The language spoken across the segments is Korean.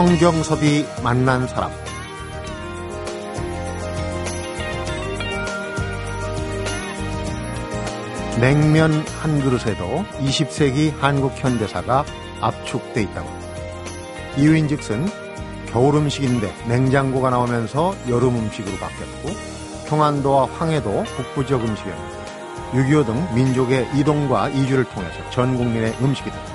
성경섭이 만난 사람 냉면 한 그릇에도 20세기 한국 현대사가 압축돼 있다고. 이유인즉슨 겨울 음식인데 냉장고가 나오면서 여름 음식으로 바뀌었고 평안도와 황해도 북부 지역 음식이었는데 6.25 등 민족의 이동과 이주를 통해서 전 국민의 음식이 됩니다.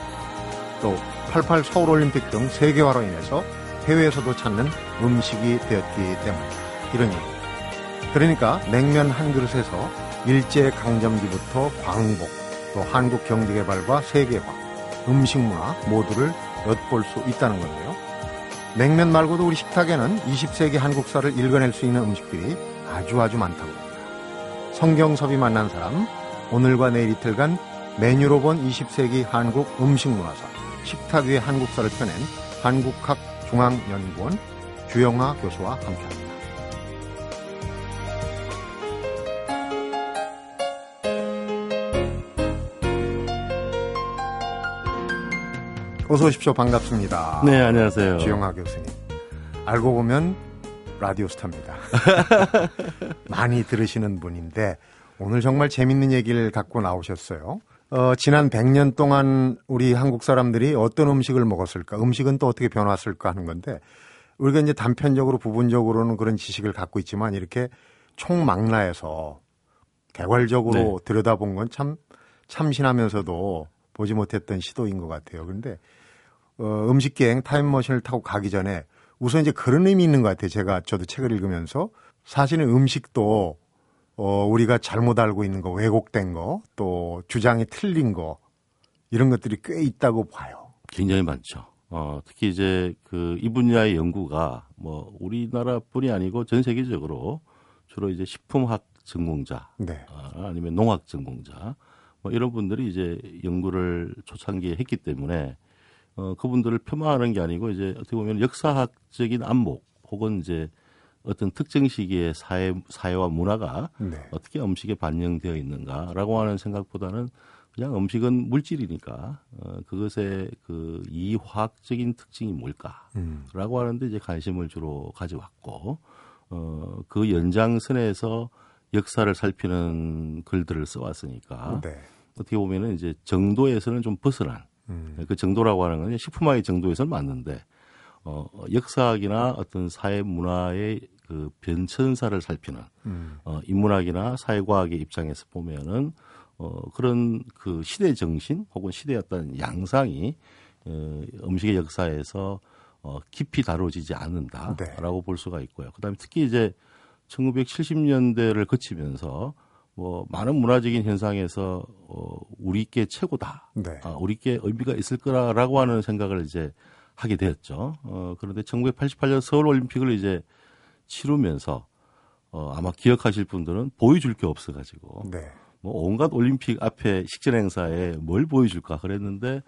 또 88 서울올림픽 등 세계화로 인해서 해외에서도 찾는 음식이 되었기 때문이다. 이런 얘기. 그러니까 냉면 한 그릇에서 일제 강점기부터 광복, 또 한국 경제개발과 세계화, 음식 문화 모두를 엿볼 수 있다는 건데요. 냉면 말고도 우리 식탁에는 20세기 한국사를 읽어낼 수 있는 음식들이 아주 아주 많다고 합니다. 성경섭이 만난 사람, 오늘과 내일 이틀간 메뉴로 본 20세기 한국 음식 문화사, 식탁 위의 한국사를 펴낸 한국학 중앙연구원 주영아 교수와 함께합니다. 어서 오십시오. 반갑습니다. 네, 안녕하세요. 주영아 교수님. 알고 보면 라디오 스타입니다. 많이 들으시는 분인데 오늘 정말 재밌는 얘기를 갖고 나오셨어요. 어, 지난 100년 동안 우리 한국 사람들이 어떤 음식을 먹었을까, 음식은 또 어떻게 변화했을까 하는 건데 우리가 이제 단편적으로 부분적으로는 그런 지식을 갖고 있지만 이렇게 총망라해서 개괄적으로 네. 들여다본 건 참 참신하면서도 보지 못했던 시도인 것 같아요. 그런데 어, 음식기행 타임머신을 타고 가기 전에 우선 이제 그런 의미 있는 것 같아요. 제가 저도 책을 읽으면서 사실은 음식도 어, 우리가 잘못 알고 있는 거, 왜곡된 거, 또 주장이 틀린 거 이런 것들이 꽤 있다고 봐요. 굉장히 많죠. 어, 특히 이제 그 이 분야의 연구가 뭐 우리나라뿐이 아니고 전 세계적으로 주로 이제 식품학 전공자, 네. 어, 아니면 농학 전공자 뭐 이런 분들이 이제 연구를 초창기에 했기 때문에 어, 그분들을 폄하하는 게 아니고 이제 어떻게 보면 역사학적인 안목 혹은 이제 어떤 특정 시기의 사회 사회와 문화가 네. 어떻게 음식에 반영되어 있는가라고 하는 생각보다는 그냥 음식은 물질이니까 어, 그것의 그 이화학적인 특징이 뭘까라고 음. 하는데 이제 관심을 주로 가져왔고 어, 그 연장선에서 역사를 살피는 글들을 써왔으니까 네. 어떻게 보면은 이제 정도에서는 좀 벗어난 음. 그 정도라고 하는 건 식품학의 정도에서는 맞는데 어, 역사학이나 어떤 사회 문화의 그 변천사를 살피는 음. 어, 인문학이나 사회과학의 입장에서 보면은 어, 그런 그 시대 정신 혹은 시대의 어떤 양상이 어, 음식의 역사에서 어, 깊이 다뤄지지 않는다라고 네. 볼 수가 있고요. 그다음에 특히 이제 1970년대를 거치면서 뭐 많은 문화적인 현상에서 어 우리께 최고다. 네. 아, 우리께 의미가 있을 거라고 하는 생각을 이제 하게 되었죠. 어 그런데 1988년 서울 올림픽을 이제 치르면서 어 아마 기억하실 분들은 보여줄 게 없어 가지고 네. 뭐 온갖 올림픽 앞에 식전 행사에 뭘 보여줄까 그랬는데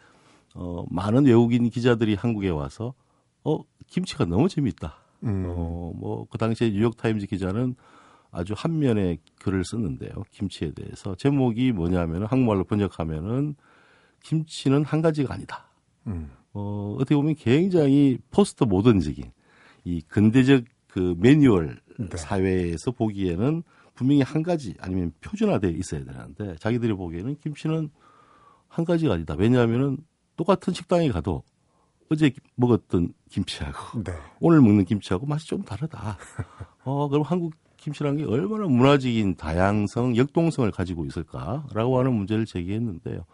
어 많은 외국인 기자들이 한국에 와서 어 김치가 너무 재밌다. 음. 어뭐 그 당시에 뉴욕 타임즈 기자는 아주 한 면의 글을 썼는데요. 김치에 대해서 제목이 뭐냐면 한국말로 번역하면은 김치는 한 가지가 아니다. 음. 어, 어떻게 보면 굉장히 포스트 모던적인 이 근대적 그 매뉴얼 네. 사회에서 보기에는 분명히 한 가지 아니면 표준화돼 있어야 되는데 자기들이 보기에는 김치는 한 가지가 아니다. 왜냐하면은 똑같은 식당에 가도 어제 먹었던 김치하고 네. 오늘 먹는 김치하고 맛이 좀 다르다. 어, 그럼 한국 김치라는 게 얼마나 문화적인 다양성, 역동성을 가지고 있을까라고 하는 문제를 제기했는데요.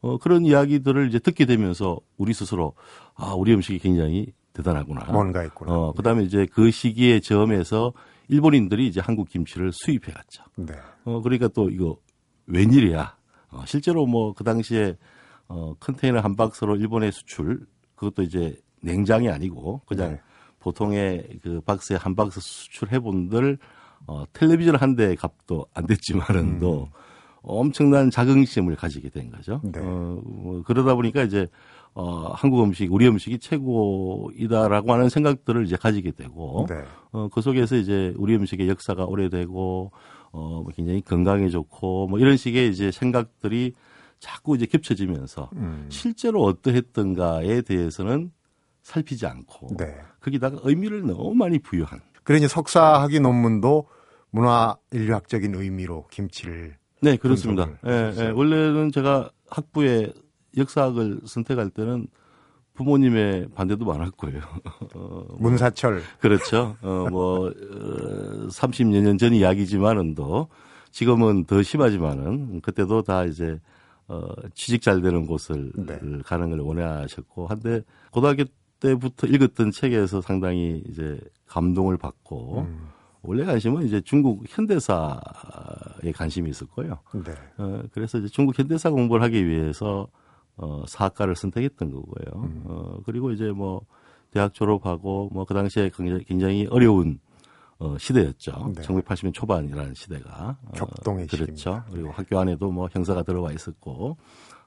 어, 그런 이야기들을 이제 듣게 되면서 우리 스스로 아, 우리 음식이 굉장히 대단하구나. 뭔가 있구나. 어, 그 다음에 이제 그 시기에 점에서 일본인들이 이제 한국 김치를 수입해 갔죠. 네. 어, 그러니까 또 이거 웬일이야. 어, 실제로 뭐 그 당시에 어, 컨테이너 한 박스로 일본에 수출, 그것도 이제 냉장이 아니고 그냥 네. 보통의 그 박스에 한 박스 수출해 본들 어, 텔레비전 한 대 값도 안 됐지만은도 음. 엄청난 자긍심을 가지게 된 거죠. 네. 어, 뭐 그러다 보니까 이제 어, 한국 음식, 우리 음식이 최고이다라고 하는 생각들을 이제 가지게 되고, 네. 어, 그 속에서 이제 우리 음식의 역사가 오래되고, 어, 뭐 굉장히 건강에 좋고, 뭐 이런 식의 이제 생각들이 자꾸 이제 겹쳐지면서, 음. 실제로 어떠했던가에 대해서는 살피지 않고 네. 거기다가 의미를 너무 많이 부여한. 그러니 석사학위 논문도 문화 인류학적인 의미로 김치를 네 그렇습니다. 예, 예, 원래는 제가 학부에 역사학을 선택할 때는 부모님의 반대도 많았고요. 어, 문사철. 그렇죠. 어, 뭐, 어, 30여 년 전 이야기지만은도 지금은 더 심하지만은 그때도 다 이제 어, 취직 잘 되는 곳을 네. 가는 걸 원하셨고 한데 고등학교 때부터 읽었던 책에서 상당히 이제 감동을 받고 음. 원래 관심은 이제 중국 현대사에 관심이 있었고요. 네. 어, 그래서 이제 중국 현대사 공부를 하기 위해서 어, 사학과를 선택했던 거고요. 음. 어, 그리고 이제 뭐 대학 졸업하고 뭐 그 당시에 굉장히 어려운 어, 시대였죠. 네. 1980년 초반이라는 시대가. 어, 격동의 어, 그렇죠. 시기입니다. 그리고 네. 학교 안에도 뭐 형사가 들어와 있었고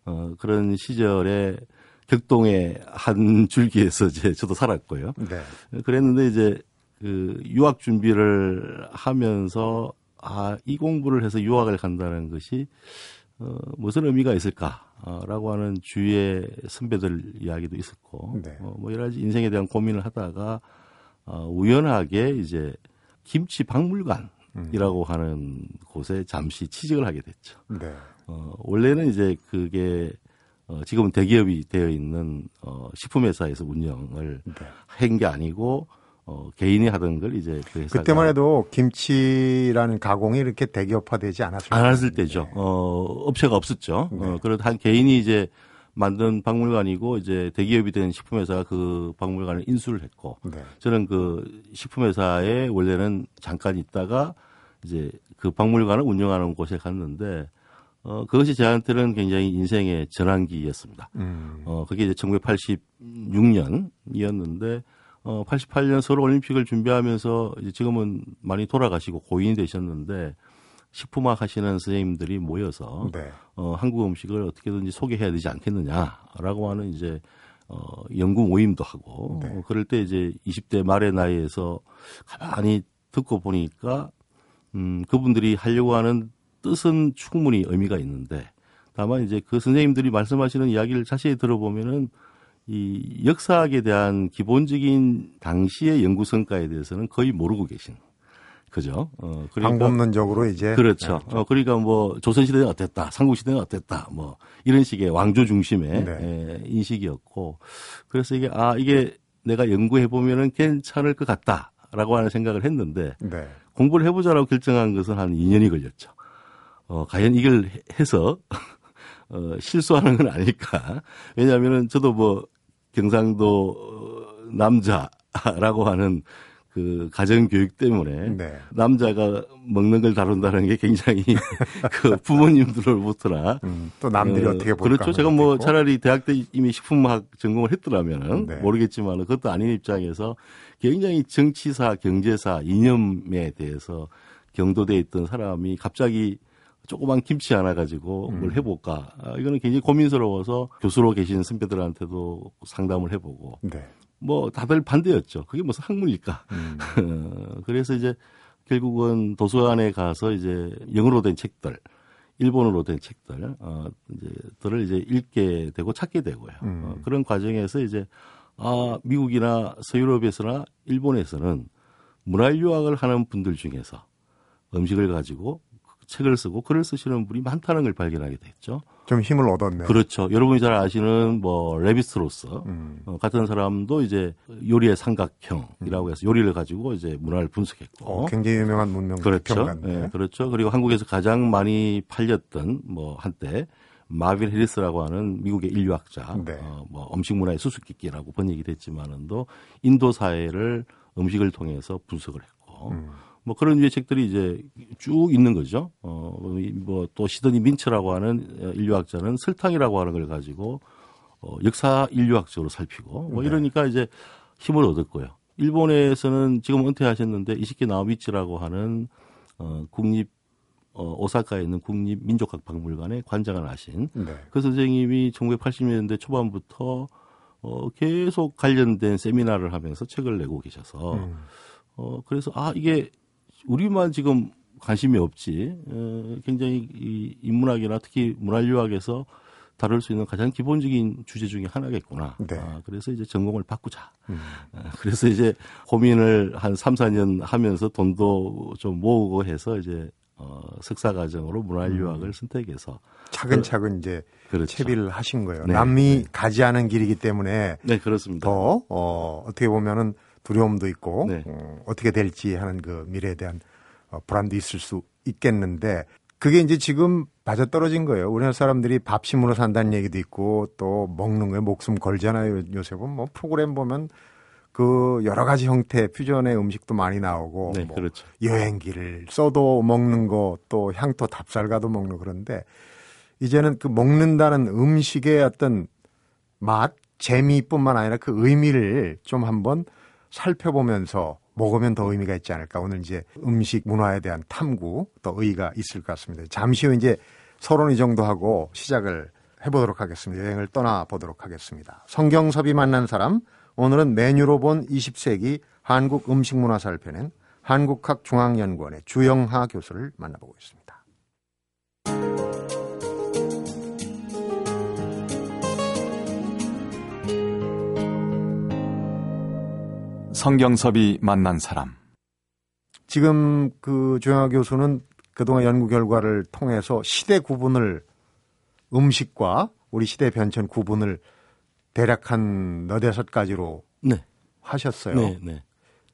어, 그런 시절에 격동의 한 줄기에서 이제 저도 살았고요. 네. 그랬는데 이제 그 유학 준비를 하면서 아, 이 공부를 해서 유학을 간다는 것이 어, 무슨 의미가 있을까 라고 하는 주위의 선배들 이야기도 있었고, 네. 어, 뭐 여러 가지 인생에 대한 고민을 하다가 어, 우연하게 이제 김치 박물관이라고 음. 하는 곳에 잠시 취직을 하게 됐죠. 네. 어, 원래는 이제 그게 어, 지금은 대기업이 되어 있는 어, 식품회사에서 운영을 네. 한게 아니고 어, 개인이 하던 걸 이제 그 그때만 해도 김치라는 가공이 이렇게 대기업화되지 않았을 않았을 때죠. 어, 업체가 없었죠. 네. 어, 그래도 한 개인이 이제 만든 박물관이고 이제 대기업이 된 식품회사가 그 박물관을 인수를 했고 네. 저는 그 식품회사에 원래는 잠깐 있다가 이제 그 박물관을 운영하는 곳에 갔는데 어 그것이 저한테는 굉장히 인생의 전환기였습니다. 음. 어 그게 이제 1986년이었는데 어 88년 서울 올림픽을 준비하면서 지금은 많이 돌아가시고 고인이 되셨는데 식품학 하시는 선생님들이 모여서 네. 어, 한국 음식을 어떻게든지 소개해야 되지 않겠느냐라고 하는 이제 어, 연구 모임도 하고 네. 어, 그럴 때 이제 20대 말의 나이에서 가만히 듣고 보니까 음, 그분들이 하려고 하는 뜻은 충분히 의미가 있는데 다만 이제 그 선생님들이 말씀하시는 이야기를 자세히 들어보면은 이 역사학에 대한 기본적인 당시의 연구 성과에 대해서는 거의 모르고 계신 그죠? 어, 그러니까. 방법론적으로 이제. 그렇죠. 네. 어, 그러니까 뭐 조선 시대는 어땠다, 삼국 시대는 어땠다, 뭐 이런 식의 왕조 중심의 네. 에, 인식이었고 그래서 이게 아, 이게 내가 연구해 보면은 괜찮을 것 같다라고 하는 생각을 했는데 네. 공부를 해보자라고 결정한 것은 한 2년이 걸렸죠. 어, 과연 이걸 해서 어, 실수하는 건 아닐까. 왜냐하면은 저도 뭐 경상도 남자라고 하는 그 가정 교육 때문에 네. 남자가 먹는 걸 다룬다는 게 굉장히 그 부모님들로부터나 음, 또 남들이 어, 떻게 볼까 그렇죠. 제가 뭐 차라리 대학 때 이미 식품학 전공을 했더라면은 네. 모르겠지만 그것도 아닌 입장에서 굉장히 정치사, 경제사, 이념에 대해서 경도돼 있던 사람이 갑자기 조그만 김치 하나 가지고 음. 뭘 해볼까. 아, 이거는 굉장히 고민스러워서 교수로 계신 선배들한테도 상담을 해보고 네. 뭐 다들 반대였죠. 그게 무슨 학문일까. 음. 그래서 이제 결국은 도서관에 가서 이제 영어로 된 책들, 일본어로 된 책들, 어, 이제 들을 이제 읽게 되고 찾게 되고요. 음. 어, 그런 과정에서 이제 아, 미국이나 서유럽에서나 일본에서는 문화 유학을 하는 분들 중에서 음식을 가지고 책을 쓰고 글을 쓰시는 분이 많다는 걸 발견하게 됐죠. 좀 힘을 얻었네. 그렇죠. 여러분이 잘 아시는 뭐 레비스로서 음. 어, 같은 사람도 이제 요리의 삼각형이라고 해서 요리를 가지고 이제 문화를 분석했고. 어, 굉장히 유명한 문명 그렇죠. 네, 그렇죠. 그리고 한국에서 가장 많이 팔렸던 뭐 한때 마빌 해리스라고 하는 미국의 인류학자, 네. 어, 뭐 음식 문화의 수수께끼라고 번역이 됐지만은도 인도 사회를 음식을 통해서 분석을 했고. 음. 뭐 그런 유의 책들이 이제 쭉 있는 거죠. 어, 뭐 또 시드니 민처라고 하는 인류학자는 설탕이라고 하는 걸 가지고 어, 역사 인류학적으로 살피고 뭐 네. 이러니까 이제 힘을 얻었고요. 일본에서는 지금 은퇴하셨는데 이시키 나오미치라고 하는 어, 국립 어, 오사카에 있는 국립민족학 박물관에 관장을 하신 네. 그 선생님이 1980년대 초반부터 어, 계속 관련된 세미나를 하면서 책을 내고 계셔서 음. 어, 그래서 아, 이게 우리만 지금 관심이 없지. 어, 굉장히 이 인문학이나 특히 문화유학에서 다룰 수 있는 가장 기본적인 주제 중에 하나겠구나. 네. 아, 그래서 이제 전공을 바꾸자. 음. 아, 그래서 이제 고민을 한 3, 4년 하면서 돈도 좀 모으고 해서 이제 어, 석사 과정으로 문화유학을 음. 선택해서 차근차근 이제 그렇죠. 채비를 하신 거예요. 네. 남이 네. 가지 않은 길이기 때문에 네 그렇습니다. 더 어, 어떻게 보면은 두려움도 있고 네. 어, 어떻게 될지 하는 그 미래에 대한 어, 불안도 있을 수 있겠는데 그게 이제 지금 맞아 떨어진 거예요. 우리나라 사람들이 밥심으로 산다는 얘기도 있고 또 먹는 거에 목숨 걸잖아요. 요새는 뭐 프로그램 보면 그 여러 가지 형태 퓨전의 음식도 많이 나오고 네, 뭐 그렇죠. 여행기를 써도 먹는 거 또 향토 답살가도 먹는 그런데 이제는 그 먹는다는 음식의 어떤 맛, 재미뿐만 아니라 그 의미를 좀 한번 살펴보면서 먹으면 더 의미가 있지 않을까. 오늘 이제 음식 문화에 대한 탐구 또 의의가 있을 것 같습니다. 잠시 후 이제 서론 이 정도 하고 시작을 해보도록 하겠습니다. 여행을 떠나보도록 하겠습니다. 성경섭이 만난 사람, 오늘은 메뉴로 본 20세기 한국 음식 문화 살펴낸 한국학중앙연구원의 주영하 교수를 만나보고 있습니다. 성경섭이 만난 사람. 지금 그 조영하 교수는 그동안 연구 결과를 통해서 시대 구분을 음식과 우리 시대 변천 구분을 대략 한 너댓섯 가지로 네. 하셨어요. 네, 네.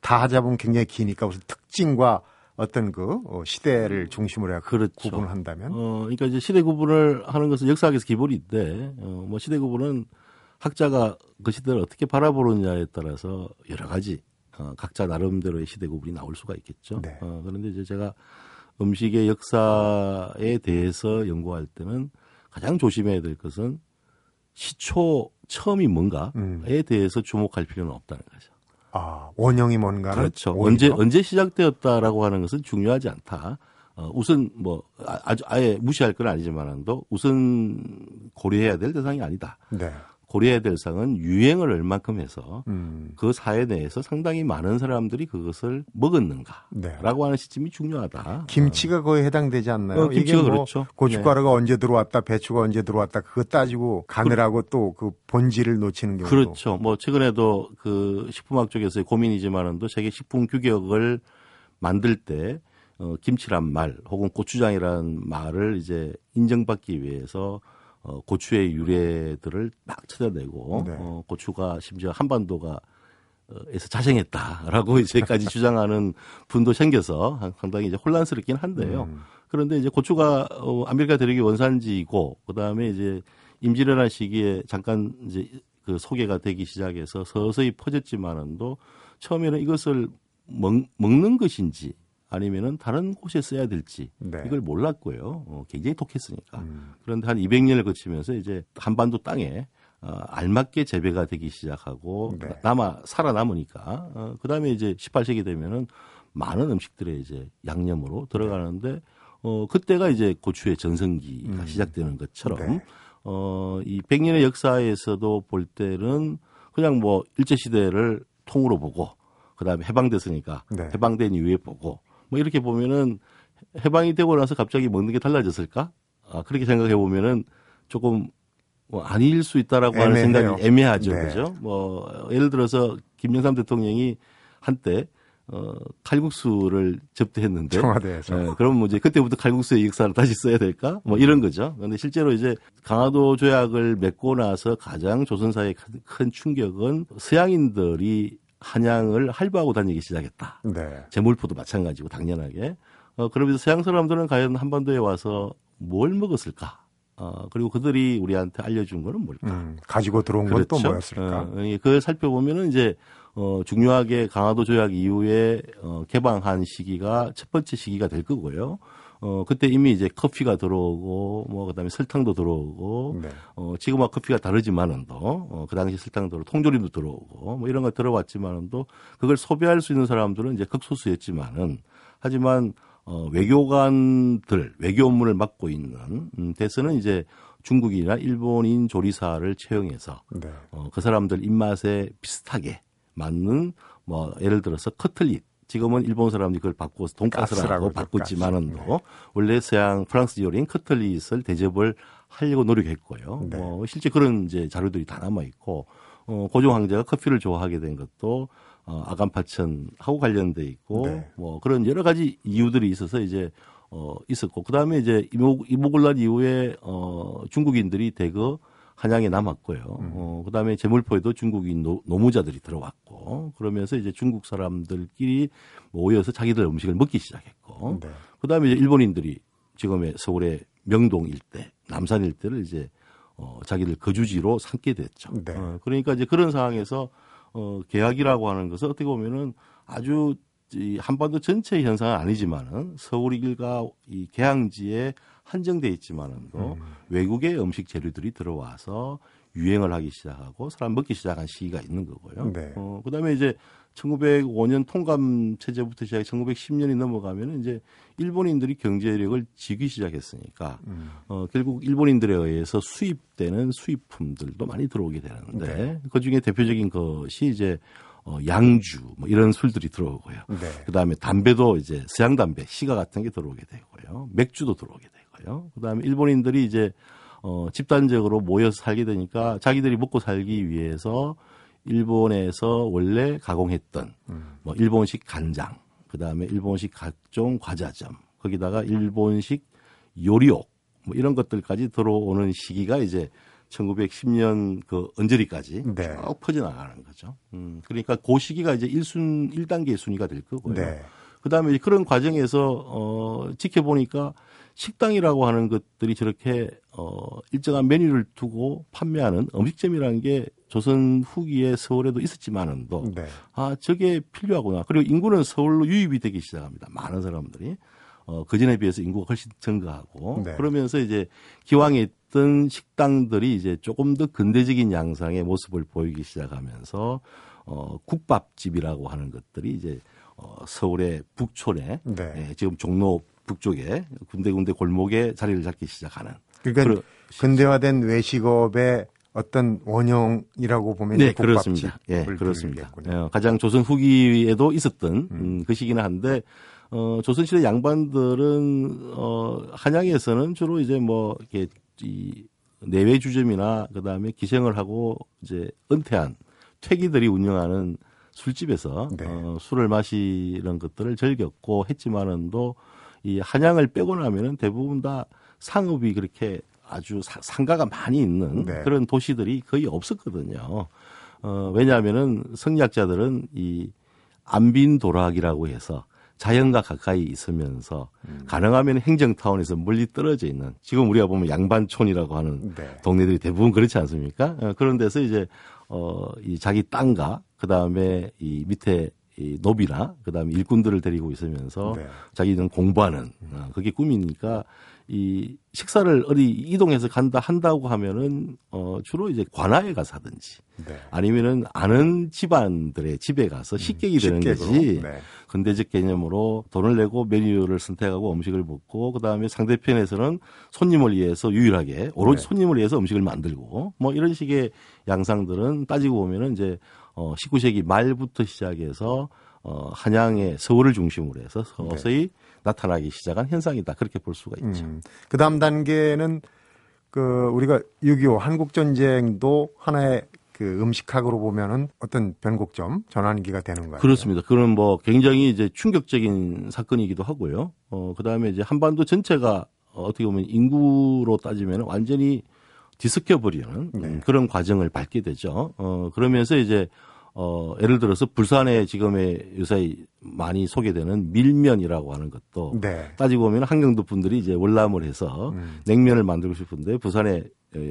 다 하자 보면 굉장히 기니까 무슨 특징과 어떤 그 어, 시대를 중심으로 해서 그렇죠. 구분을 한다면 어 그러니까 이제 시대 구분을 하는 것은 역사학에서 기본인데 어 뭐 시대 구분은 학자가 그 시대를 어떻게 바라보느냐에 따라서 여러 가지 어, 각자 나름대로의 시대 구분이 나올 수가 있겠죠. 네. 어, 그런데 이제 제가 음식의 역사에 대해서 연구할 때는 가장 조심해야 될 것은 시초 처음이 뭔가에 음. 대해서 주목할 필요는 없다는 거죠. 아 원형이 뭔가 그렇죠. 오히려? 언제 언제 시작되었다라고 하는 것은 중요하지 않다. 어, 우선 뭐 아, 아주 아예 무시할 건 아니지만도 우선 고려해야 될 대상이 아니다. 네. 고려해야 될 사항은 유행을 얼만큼 해서 음. 그 사회 내에서 상당히 많은 사람들이 그것을 먹었는가라고 네. 하는 시점이 중요하다. 김치가 거의 해당되지 않나요? 어, 김치가 뭐 그렇죠. 고춧가루가 네. 언제 들어왔다, 배추가 언제 들어왔다 그거 따지고 가느라고 그, 또그 본질을 놓치는 경우도 그렇죠. 뭐 최근에도 그 식품학 쪽에서의 고민이지만은도 세계 식품 규격을 만들 때 어, 김치란 말 혹은 고추장이라는 말을 이제 인정받기 위해서 어, 고추의 유래들을 막 찾아내고 네. 어, 고추가 심지어 한반도가 어, 에서 자생했다라고 이제까지 주장하는 분도 생겨서 상당히 이제 혼란스럽긴 한데요. 음. 그런데 이제 고추가 어, 아메리카 대륙의 원산지이고 그다음에 이제 임진왜란 시기에 잠깐 이제 그 소개가 되기 시작해서 서서히 퍼졌지만은도 처음에는 이것을 먹, 먹는 것인지 아니면은 다른 곳에 써야 될지 네. 이걸 몰랐고요. 어, 굉장히 독했으니까. 음. 그런데 한 200년을 거치면서 이제 한반도 땅에 어, 알맞게 재배가 되기 시작하고 네. 남아 살아남으니까 어, 그다음에 이제 18세기 되면은 많은 음식들에 이제 양념으로 들어가는데 어 그때가 이제 고추의 전성기가 음. 시작되는 것처럼 네. 어이 100년의 역사에서도 볼 때는 그냥 뭐 일제 시대를 통으로 보고 그다음에 해방됐으니까 네. 해방된 이후에 보고 뭐 이렇게 보면은 해방이 되고 나서 갑자기 먹는 게 달라졌을까? 아, 그렇게 생각해 보면은 조금 뭐 아닐 수 있다라고 애매해요. 하는 생각이 애매하죠. 네. 그죠? 뭐 예를 들어서 김영삼 대통령이 한때 어, 칼국수를 접대했는데. 청와대에서. 예, 그럼 뭐 이제 그때부터 칼국수의 역사를 다시 써야 될까? 뭐 이런 거죠. 그런데 실제로 이제 강화도 조약을 맺고 나서 가장 조선사의 큰 충격은 서양인들이 한양을 할부하고 다니기 시작했다. 네. 재물포도 마찬가지고 당연하게. 어, 그러면서 서양 사람들은 과연 한반도에 와서 뭘 먹었을까? 어, 그리고 그들이 우리한테 알려준 거는 뭘까? 음, 가지고 들어온 건또 그렇죠? 뭐였을까? 어, 그걸 살펴보면은 이제, 어, 중요하게 강화도 조약 이후에, 어, 개방한 시기가 첫 번째 시기가 될 거고요. 어, 그때 이미 이제 커피가 들어오고, 뭐, 그 다음에 설탕도 들어오고, 네. 어, 지금과 커피가 다르지만은도, 어, 그 당시 설탕도 들어오고, 통조림도 들어오고, 뭐 이런 거 들어왔지만은도, 그걸 소비할 수 있는 사람들은 이제 극소수였지만은, 하지만, 어, 외교관들, 외교 업무를 맡고 있는, 음, 대선은 이제 중국이나 일본인 조리사를 채용해서, 네. 어, 그 사람들 입맛에 비슷하게 맞는, 뭐, 예를 들어서 커틀릿, 지금은 일본 사람들이 그걸 바꿔서 돈가스라고 바꿨지만은도 네. 원래 서양 프랑스 요리인 커틀릿을 대접을 하려고 노력했고요. 네. 뭐 실제 그런 이제 자료들이 다 남아 있고 어, 고종 황제가 커피를 좋아하게 된 것도 어, 아간파천하고 관련돼 있고 네. 뭐 그런 여러 가지 이유들이 있어서 이제 어 있었고 그다음에 이제 이모 이모군란 이후에 어 중국인들이 대거 한양에 남았고요. 음. 어, 그 다음에 제물포에도 중국인 노, 노무자들이 들어왔고, 그러면서 이제 중국 사람들끼리 모여서 자기들 음식을 먹기 시작했고, 네. 그 다음에 이제 일본인들이 지금의 서울의 명동 일대, 남산 일대를 이제 어, 자기들 거주지로 삼게 됐죠. 네. 어, 그러니까 이제 그런 상황에서 어, 계약이라고 하는 것은 어떻게 보면은 아주 이 한반도 전체 현상은 아니지만은 서울일과 이 개항지에 한정돼 있지만은도 음. 외국의 음식 재료들이 들어와서 유행을 하기 시작하고 사람 먹기 시작한 시기가 있는 거고요. 네. 어, 그다음에 이제 1905년 통감 체제부터 시작해 1910년이 넘어가면 이제 일본인들이 경제력을 지기 시작했으니까 음. 어, 결국 일본인들에 의해서 수입되는 수입품들도 많이 들어오게 되는데 네. 그 중에 대표적인 것이 이제 어, 양주 뭐 이런 술들이 들어오고요. 네. 그다음에 담배도 이제 서양 담배, 시가 같은 게 들어오게 되고요. 맥주도 들어오게 되고 요. 그다음에 일본인들이 이제 어, 집단적으로 모여서 살게 되니까 자기들이 먹고 살기 위해서 일본에서 원래 가공했던 음. 뭐 일본식 간장, 그다음에 일본식 각종 과자점, 거기다가 일본식 요리옥 뭐 이런 것들까지 들어오는 시기가 이제 1910년 그 언저리까지 네. 쭉 퍼져나가는 거죠. 음, 그러니까 그 시기가 이제 1순, 1단계 순위가 될 거고요. 네. 그 다음에 그런 과정에서, 어, 지켜보니까 식당이라고 하는 것들이 저렇게, 어, 일정한 메뉴를 두고 판매하는 음식점이라는 게 조선 후기에 서울에도 있었지만은도, 네. 아, 저게 필요하구나. 그리고 인구는 서울로 유입이 되기 시작합니다. 많은 사람들이. 어, 그전에 비해서 인구가 훨씬 증가하고 네. 그러면서 이제 기왕에 있던 식당들이 이제 조금 더 근대적인 양상의 모습을 보이기 시작하면서 어, 국밥집이라고 하는 것들이 이제 어, 서울의 북촌에 네. 예, 지금 종로 북쪽에 군데군데 골목에 자리를 잡기 시작하는 그러니까 근대화된 외식업의 어떤 원형이라고 보면 네 그렇습니다. 예, 그렇습니다. 예, 가장 조선 후기에도 있었던 음. 음, 그 시기는 한데 어, 조선시대 양반들은, 어, 한양에서는 주로 이제 뭐, 이렇게, 이, 내외 주점이나 그 다음에 기생을 하고 이제 은퇴한 퇴기들이 운영하는 술집에서 네. 어, 술을 마시는 것들을 즐겼고 했지만은도 이 한양을 빼고 나면은 대부분 다 상업이 그렇게 아주 사, 상가가 많이 있는 네. 그런 도시들이 거의 없었거든요. 어, 왜냐하면은 성리학자들은 이 안빈 도락이라고 해서 자연과 가까이 있으면서 음. 가능하면 행정타운에서 멀리 떨어져 있는 지금 우리가 보면 양반촌이라고 하는 네. 동네들이 대부분 그렇지 않습니까? 어, 그런 데서 이제 어, 이 자기 땅과 그 다음에 이 밑에 이 노비나 그 다음에 일꾼들을 데리고 있으면서 네. 자기는 공부하는 어, 그게 꿈이니까 이 식사를 어디 이동해서 간다 한다고 하면은 어 주로 이제 관아에 가서 하든지 네. 아니면은 아는 집안들의 집에 가서 음, 식객이 음, 되는 거지 네. 근대적 개념으로 돈을 내고 메뉴를 선택하고 음식을 먹고 그다음에 상대편에서는 손님을 위해서 유일하게 오로지 네. 손님을 위해서 음식을 만들고 뭐 이런 식의 양상들은 따지고 보면은 이제 어 19세기 말부터 시작해서 어 한양의 서울을 중심으로 해서 서서히 네. 나타나기 시작한 현상이다. 그렇게 볼 수가 있죠. 음. 그 다음 단계는 그 우리가 6.25 한국전쟁도 하나의 그 음식학으로 보면은 어떤 변곡점 전환기가 되는 거예요. 그렇습니다. 그런 뭐 굉장히 이제 충격적인 사건이기도 하고요. 어, 그 다음에 이제 한반도 전체가 어떻게 보면 인구로 따지면 완전히 뒤섞여버리는 네. 그런 과정을 밟게 되죠. 어, 그러면서 이제 어, 예를 들어서 부산에 지금의 요새 많이 소개되는 밀면이라고 하는 것도 네. 따지고 보면 한경도 분들이 이제 월남을 해서 음. 냉면을 만들고 싶은데 부산에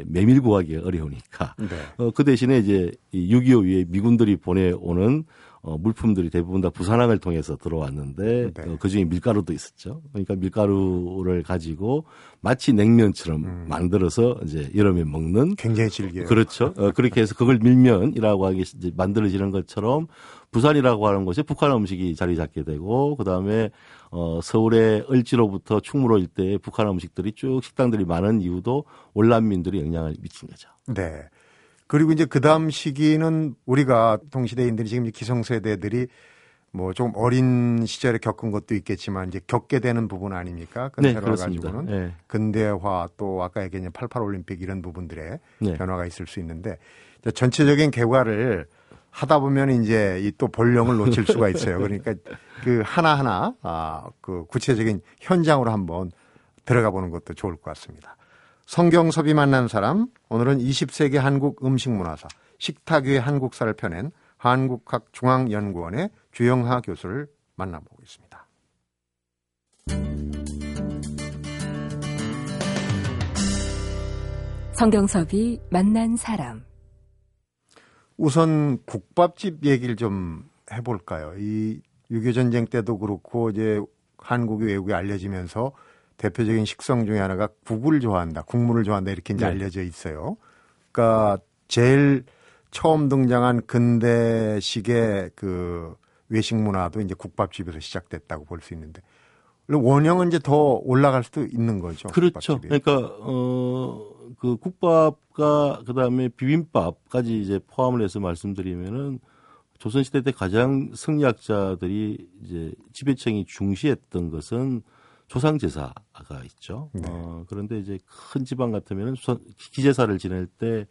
메밀 구하기 어려우니까 네. 어, 그 대신에 이제 이6.25 위에 미군들이 보내오는 어, 물품들이 대부분 다 부산항을 통해서 들어왔는데 네. 어, 그중에 밀가루도 있었죠. 그러니까 밀가루를 가지고 마치 냉면처럼 음. 만들어서 이제 여름에 먹는 굉장히 질겨요. 그렇죠. 어, 그렇게 해서 그걸 밀면이라고 하기 이제 만들어지는 것처럼 부산이라고 하는 곳에 북한 음식이 자리 잡게 되고 그다음에 어 서울의 을지로부터 충무로 일대에 북한 음식들이 쭉 식당들이 많은 이유도 월남민들이 영향을 미친 거죠. 네. 그리고 이제 그 다음 시기는 우리가 동시대인들이 지금 기성세대들이 뭐좀 어린 시절에 겪은 것도 있겠지만 이제 겪게 되는 부분 아닙니까? 근대화 네, 가지고는 네. 근대화 또 아까 얘기한 88 올림픽 이런 부분들의 네. 변화가 있을 수 있는데 전체적인 개화를 하다 보면 이제 이 또 본령을 놓칠 수가 있어요. 그러니까 그 하나하나 아, 그 구체적인 현장으로 한번 들어가 보는 것도 좋을 것 같습니다. 성경섭이 만난 사람 오늘은 20세기 한국 음식 문화사 식탁 위의 한국사를 펴낸 한국학 중앙연구원의 주영하 교수를 만나보고 있습니다. 성경섭이 만난 사람 우선 국밥집 얘기를 좀 해볼까요? 이 유교 전쟁 때도 그렇고 이제 한국이 외국에 알려지면서 대표적인 식성 중에 하나가 국을 좋아한다, 국물을 좋아한다 이렇게 이제 네. 알려져 있어요. 그러니까 제일 처음 등장한 근대식의 그 외식 문화도 이제 국밥집에서 시작됐다고 볼 수 있는데 원형은 이제 더 올라갈 수도 있는 거죠. 그렇죠. 국밥집이. 그러니까 어 그 국밥과 그다음에 비빔밥까지 이제 포함을 해서 말씀드리면은 조선시대 때 가장 승리학자들이 이제 지배층이 중시했던 것은 조상제사가 있죠. 네. 어, 그런데 이제 큰 지방 같으면은 기제사를 지낼 때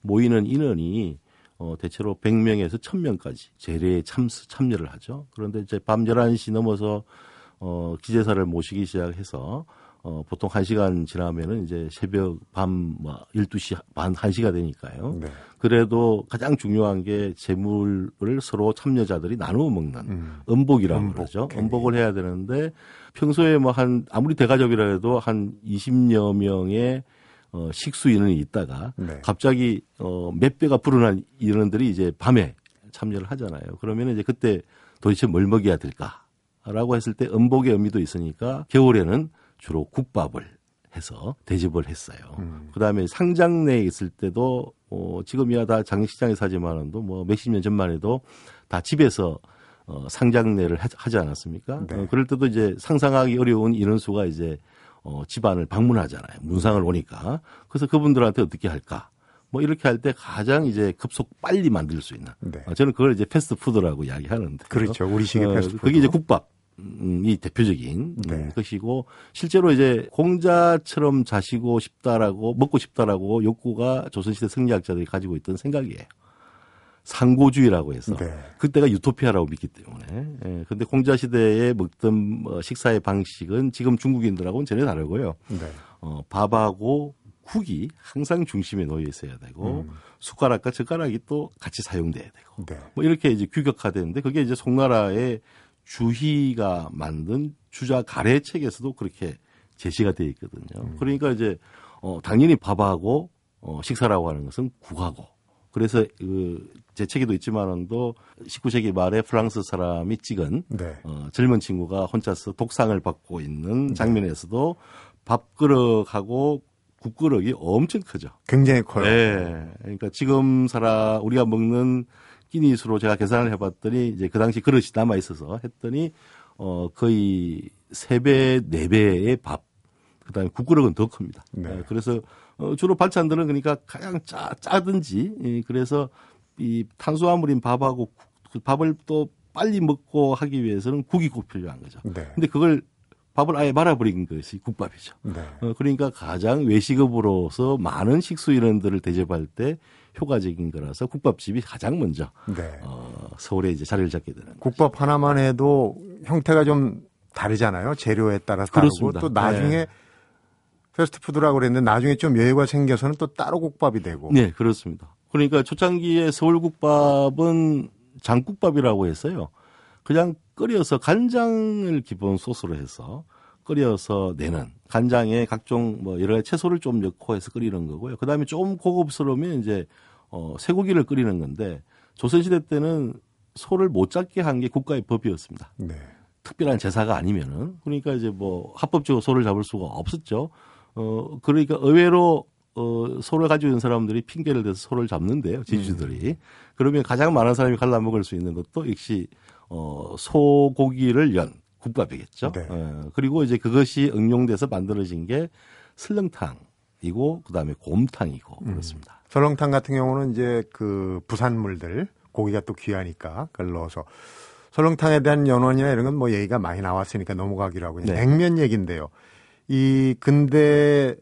모이는 인원이 어, 대체로 100명에서 1000명까지 재래에 참, 참여를 하죠. 그런데 이제 밤 11시 넘어서 어, 기제사를 모시기 시작해서 어, 보통 1시간 지나면은 이제 새벽 밤 뭐 12시 반 1시가 되니까요. 네. 그래도 가장 중요한 게 재물을 서로 참여자들이 나누어 먹는 음. 음복이라고 음복. 그러죠. 음복을 해야 되는데 평소에 뭐 한 아무리 대가족이라 해도 한 20여 명의 어, 식수 인원이 있다가 네. 갑자기 어, 몇 배가 불어난 인원들이 이제 밤에 참여를 하잖아요. 그러면 이제 그때 도대체 뭘 먹여야 될까 라고 했을 때 음복의 의미도 있으니까 겨울에는 주로 국밥을 해서 대접을 했어요. 음. 그다음에 상장 내에 있을 때도 어, 지금이야 다 장시장에서 하지만도 뭐 몇십 년 전만 해도 다 집에서 어, 상장내를 하지 않았습니까? 네. 어, 그럴 때도 이제 상상하기 어려운 인원수가 이제 어, 집안을 방문하잖아요. 문상을 오니까. 그래서 그분들한테 어떻게 할까? 뭐 이렇게 할 때 가장 이제 급속 빨리 만들 수 있는. 네. 어, 저는 그걸 이제 패스트푸드라고 이야기하는데. 그렇죠. 우리식의 어, 패스트푸드. 그게 이제 국밥. 이 대표적인 네. 것이고 실제로 이제 공자처럼 자시고 싶다라고 먹고 싶다라고 욕구가 조선시대 승리학자들이 가지고 있던 생각이에요. 상고주의라고 해서 네. 그때가 유토피아라고 믿기 때문에 예. 근데 공자 시대에 먹던 뭐 식사의 방식은 지금 중국인들하고는 전혀 다르고요. 네. 어, 밥하고 국이 항상 중심에 놓여 있어야 되고 음. 숟가락과 젓가락이 또 같이 사용돼야 되고 네. 뭐 이렇게 이제 규격화되는데 그게 이제 송나라의 주희가 만든 주자 가래 책에서도 그렇게 제시가 돼 있거든요. 음. 그러니까 이제 어 당연히 밥하고 어 식사라고 하는 것은 국하고 그래서 그제 책에도 있지만은도 19세기 말에 프랑스 사람이 찍은 네. 어 젊은 친구가 혼자서 독상을 받고 있는 네. 장면에서도 밥그릇하고 국그릇이 엄청 크죠. 굉장히 커요. 네. 그러니까 지금 사람 우리가 먹는 기니수로 제가 계산을 해봤더니 이제 그 당시 그릇이 남아 있어서 했더니 어 거의 세 배, 네 배의 밥. 그다음에 국그릇은 더 큽니다. 네. 네. 그래서 어 주로 반찬들은 그러니까 가장 짜 짜든지 예, 그래서 이 탄수화물인 밥하고 그 밥을 또 빨리 먹고 하기 위해서는 국이 꼭 필요한 거죠. 네. 근데 그걸 밥을 아예 말아버린 것이 국밥이죠. 네. 어, 그러니까 가장 외식업으로서 많은 식수 인원들을 대접할 때 효과적인 거라서 국밥집이 가장 먼저 네. 어, 서울에 이제 자리를 잡게 되는 국밥 거죠. 하나만 해도 형태가 좀 다르잖아요. 재료에 따라 다르고 또 나중에 네. 패스트푸드라고 그랬는데 나중에 좀 여유가 생겨서는 또 따로 국밥이 되고. 네, 그렇습니다. 그러니까 초창기에 서울국밥은 장국밥이라고 했어요. 그냥 끓여서 간장을 기본 소스로 해서 끓여서 내는 간장에 각종 뭐 여러 가지 채소를 좀 넣고 해서 끓이는 거고요. 그다음에 좀 고급스러우면 이제 어 쇠고기를 끓이는 건데 조선시대 때는 소를 못 잡게 한 게 국가의 법이었습니다. 네. 특별한 제사가 아니면은 그러니까 이제 뭐 합법적으로 소를 잡을 수가 없었죠. 어 그러니까 의외로 어 소를 가지고 있는 사람들이 핑계를 대서 소를 잡는데요. 지주들이. 음. 그러면 가장 많은 사람이 갈라 먹을 수 있는 것도 역시 어 소고기를 연 국밥이겠죠. 네. 어, 그리고 이제 그것이 응용돼서 만들어진 게 설렁탕이고 그다음에 곰탕이고 음. 그렇습니다. 설렁탕 같은 경우는 이제 그 부산물들 고기가 또 귀하니까 그걸 넣어서 설렁탕에 대한 연원이나 이런 건 뭐 얘기가 많이 나왔으니까 넘어가기로 하고 네. 냉면 얘기인데요. 이 근대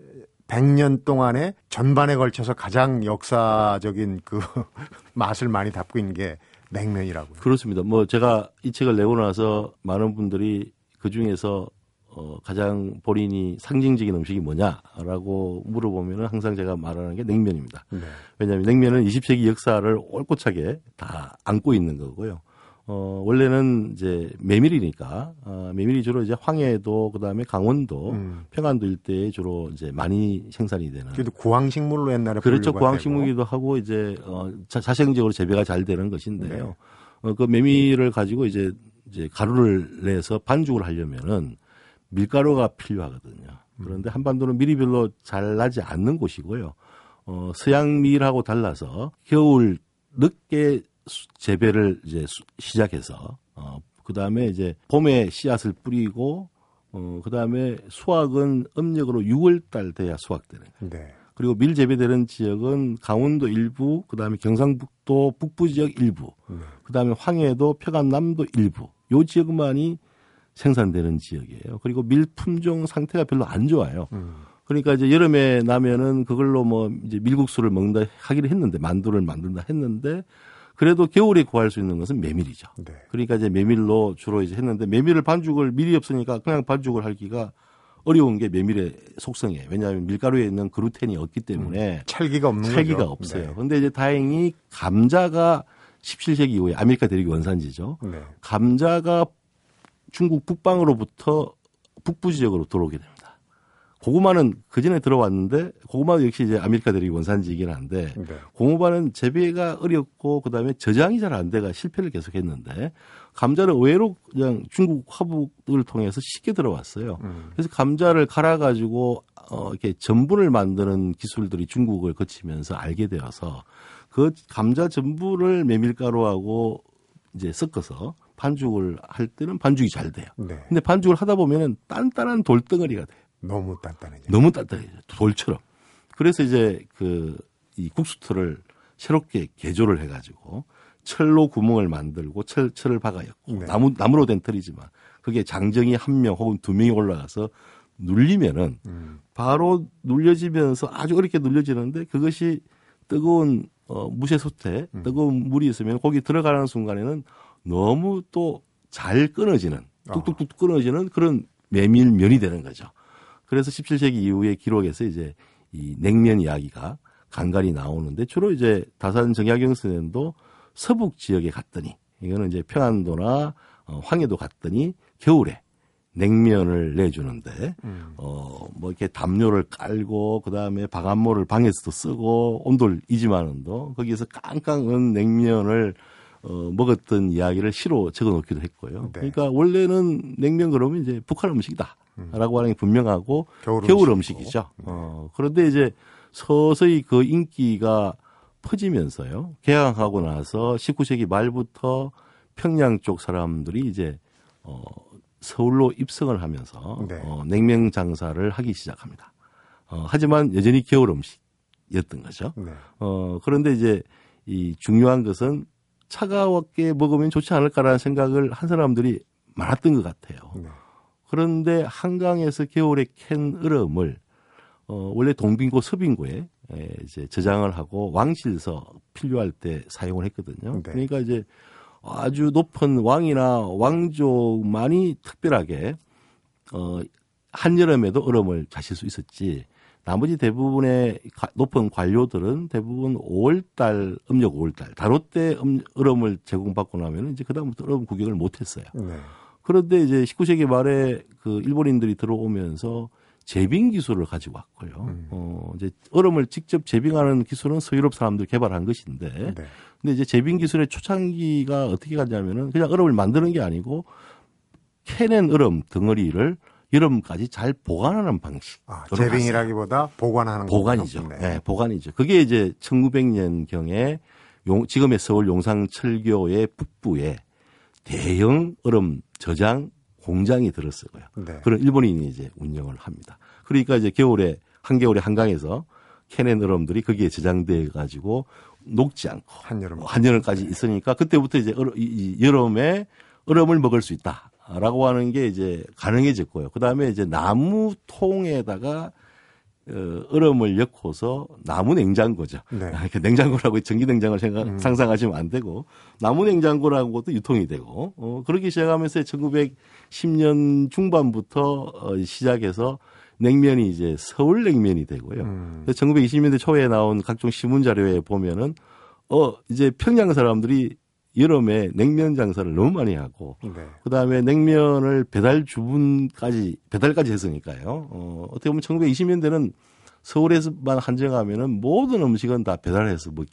100년 동안에 전반에 걸쳐서 가장 역사적인 그 맛을 많이 담고 있는 게 냉면이라고요. 그렇습니다. 뭐 제가 이 책을 내고 나서 많은 분들이 그 중에서 어, 가장 본인이 상징적인 음식이 뭐냐라고 물어보면은 항상 제가 말하는 게 냉면입니다. 네. 왜냐하면 냉면은 20세기 역사를 꼿꼿하게 다 안고 있는 거고요. 어, 원래는 이제 메밀이니까, 어, 메밀이 주로 이제 황해도, 그 다음에 강원도, 음. 평안도 일대에 주로 이제 많이 생산이 되는. 그래도 구황식물로 옛날에 그렇죠. 구황식물이기도 하고, 이제, 어, 자, 자생적으로 재배가 잘 되는 것인데요. 네. 어, 그 메밀을 가지고 이제, 이제 가루를 내서 반죽을 하려면은 밀가루가 필요하거든요. 그런데 음. 한반도는 밀이 별로 잘 나지 않는 곳이고요. 어, 서양 밀하고 달라서 겨울 늦게 재배를 이제 시작해서 어, 그 다음에 이제 봄에 씨앗을 뿌리고 어, 그 다음에 수확은 음력으로 6월 달 돼야 수확되는 거예요. 네. 그리고 밀 재배되는 지역은 강원도 일부, 그 다음에 경상북도 북부 지역 일부, 네. 그 다음에 황해도 평안남도 일부, 요 지역만이 생산되는 지역이에요. 그리고 밀 품종 상태가 별로 안 좋아요. 음. 그러니까 이제 여름에 나면은 그걸로 뭐 이제 밀국수를 먹는다 하기를 했는데 만두를 만든다 했는데 그래도 겨울에 구할 수 있는 것은 메밀이죠. 네. 그러니까 이제 메밀로 주로 이제 했는데 메밀을 반죽을 밀이 없으니까 그냥 반죽을 하기가 어려운 게 메밀의 속성이에요. 왜냐하면 밀가루에 있는 그루텐이 없기 때문에 음, 찰기가 없는 찰기가 거죠. 없어요. 네. 근데 이제 다행히 감자가 17세기 이후에 아메리카 대륙 원산지죠. 네. 감자가 중국 북방으로부터 북부 지역으로 들어오게 됩니다. 고구마는 그 전에 들어왔는데 고구마 역시 이제 아메리카 대륙 원산지이긴 한데 네. 고구마는 재배가 어렵고 그다음에 저장이 잘 안 돼가 실패를 계속했는데 감자는 의외로 그냥 중국 화북을 통해서 쉽게 들어왔어요. 음. 그래서 감자를 갈아 가지고 어 이렇게 전분을 만드는 기술들이 중국을 거치면서 알게 되어서 그 감자 전분을 메밀가루하고 이제 섞어서 반죽을 할 때는 반죽이 잘 돼요. 네. 근데 반죽을 하다 보면은 단단한 돌덩어리가 돼요. 너무 단단해요. 너무 단단해요. 돌처럼. 그래서 이제 그 이 국수틀을 새롭게 개조를 해가지고 철로 구멍을 만들고 철, 철을 박아였고 네. 나무, 나무로 된 틀이지만 그게 장정이 한 명 혹은 두 명이 올라가서 눌리면은 음. 바로 눌려지면서 아주 어렵게 눌려지는데 그것이 뜨거운 어, 무쇠 솥에 음. 뜨거운 물이 있으면 거기 들어가는 순간에는 너무 또 잘 끊어지는 뚝뚝뚝 끊어지는 그런 메밀면이 되는 거죠. 그래서 17세기 이후의 기록에서 이제 이 냉면 이야기가 간간히 나오는데 주로 이제 다산 정약용 선생도 서북 지역에 갔더니 이거는 이제 평안도나 어, 황해도 갔더니 겨울에 냉면을 내주는데 음. 어뭐 이렇게 담요를 깔고 그다음에 방한모를 방에서도 쓰고 온돌 이지만은도 거기에서 깡깡은 냉면을 어 먹었던 이야기를 시로 적어 놓기도 했고요. 네. 그러니까 원래는 냉면 그러면 이제 북한 음식이다. 라고 하는 게 분명하고 겨울, 겨울 음식이죠. 네. 어, 그런데 이제 서서히 그 인기가 퍼지면서요. 개항하고 나서 19세기 말부터 평양 쪽 사람들이 이제 어, 서울로 입성을 하면서 네. 어, 냉면 장사를 하기 시작합니다. 어, 하지만 여전히 겨울 음식이었던 거죠. 네. 어, 그런데 이제 이 중요한 것은 차가웠게 먹으면 좋지 않을까라는 생각을 한 사람들이 많았던 것 같아요. 네. 그런데 한강에서 겨울에 캔 얼음을 어, 원래 동빙고 서빙고에 에, 이제 저장을 하고 왕실서 필요할 때 사용을 했거든요. 네. 그러니까 이제 아주 높은 왕이나 왕족만이 특별하게 어, 한여름에도 얼음을 자실 수 있었지. 나머지 대부분의 높은 관료들은 대부분 5월달 음력 5월달 다로 때 음, 얼음을 제공받고 나면 이제 그다음부터 얼음 구경을 못했어요. 네. 그런데 이제 19세기 말에 그 일본인들이 들어오면서 제빙 기술을 가지고 왔고요. 음. 어, 이제 얼음을 직접 제빙하는 기술은 서유럽 사람들이 개발한 것인데, 네. 근데 이제 제빙 기술의 초창기가 어떻게 가냐면은 그냥 얼음을 만드는 게 아니고 캐낸 얼음 덩어리를 여름까지 잘 보관하는 방식. 아, 제빙이라기보다 보관하는 보관이죠. 네. 네, 보관이죠. 그게 이제 1900년 경에 용, 지금의 서울 용상철교의 북부에 대형 얼음 저장 공장이 들었어요. 네. 그런 일본인이 이제 운영을 합니다. 그러니까 이제 겨울에 한겨울에 한강에서 캐낸 얼음들이 거기에 저장돼 가지고 녹지 않고 한여름 한여름까지 있으니까 그때부터 이제 여름에 얼음을 먹을 수 있다라고 하는 게 이제 가능해졌고요. 그 다음에 이제 나무 통에다가 어, 얼음을 엮어서 나무 냉장고죠. 네. 아, 냉장고라고 전기 냉장고를 생각, 음. 상상하시면 안 되고 나무 냉장고라고도 유통이 되고 어, 그렇게 시작하면서 1910년 중반부터 어, 시작해서 냉면이 이제 서울 냉면이 되고요. 음. 1920년대 초에 나온 각종 신문 자료에 보면은 어 이제 평양 사람들이 여름에 냉면 장사를 너무 많이 하고 네. 그다음에 냉면을 배달 주문까지 배달까지 했으니까요. 어 어떻게 보면 1920년대는 서울에서만 한정하면은 모든 음식은 다 배달해서 뭐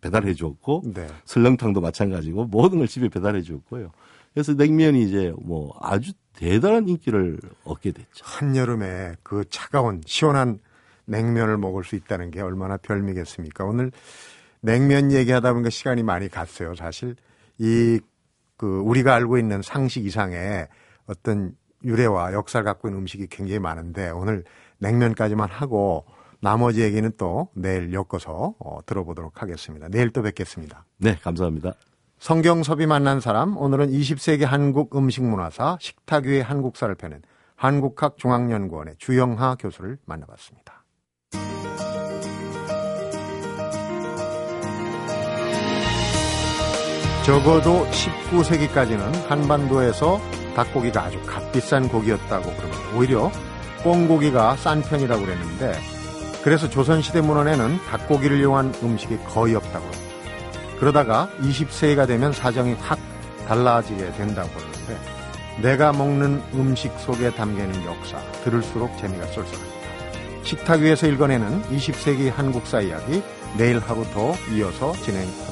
배달해 줬고 네. 설렁탕도 마찬가지고 모든 걸 집에 배달해 줬고요. 그래서 냉면이 이제 뭐 아주 대단한 인기를 얻게 됐죠. 한여름에 그 차가운 시원한 냉면을 먹을 수 있다는 게 얼마나 별미겠습니까? 오늘 냉면 얘기하다 보니까 시간이 많이 갔어요. 사실 이 그 우리가 알고 있는 상식 이상의 어떤 유래와 역사를 갖고 있는 음식이 굉장히 많은데 오늘 냉면까지만 하고 나머지 얘기는 또 내일 엮어서 어, 들어보도록 하겠습니다. 내일 또 뵙겠습니다. 네, 감사합니다. 성경섭이 만난 사람 오늘은 20세기 한국 음식 문화사 식탁 위의 한국사를 펴는 한국학중앙연구원의 주영하 교수를 만나봤습니다. 적어도 19세기까지는 한반도에서 닭고기가 아주 값비싼 고기였다고 그러면 오히려 꽁고기가 싼 편이라고 그랬는데 그래서 조선시대 문헌에는 닭고기를 이용한 음식이 거의 없다고 합니다. 그러다가 20세기가 되면 사정이 확 달라지게 된다고 하는데 내가 먹는 음식 속에 담겨있는 역사 들을수록 재미가 쏠쏠합니다. 식탁 위에서 읽어내는 20세기 한국사 이야기 내일 하루 더 이어서 하겠습니다.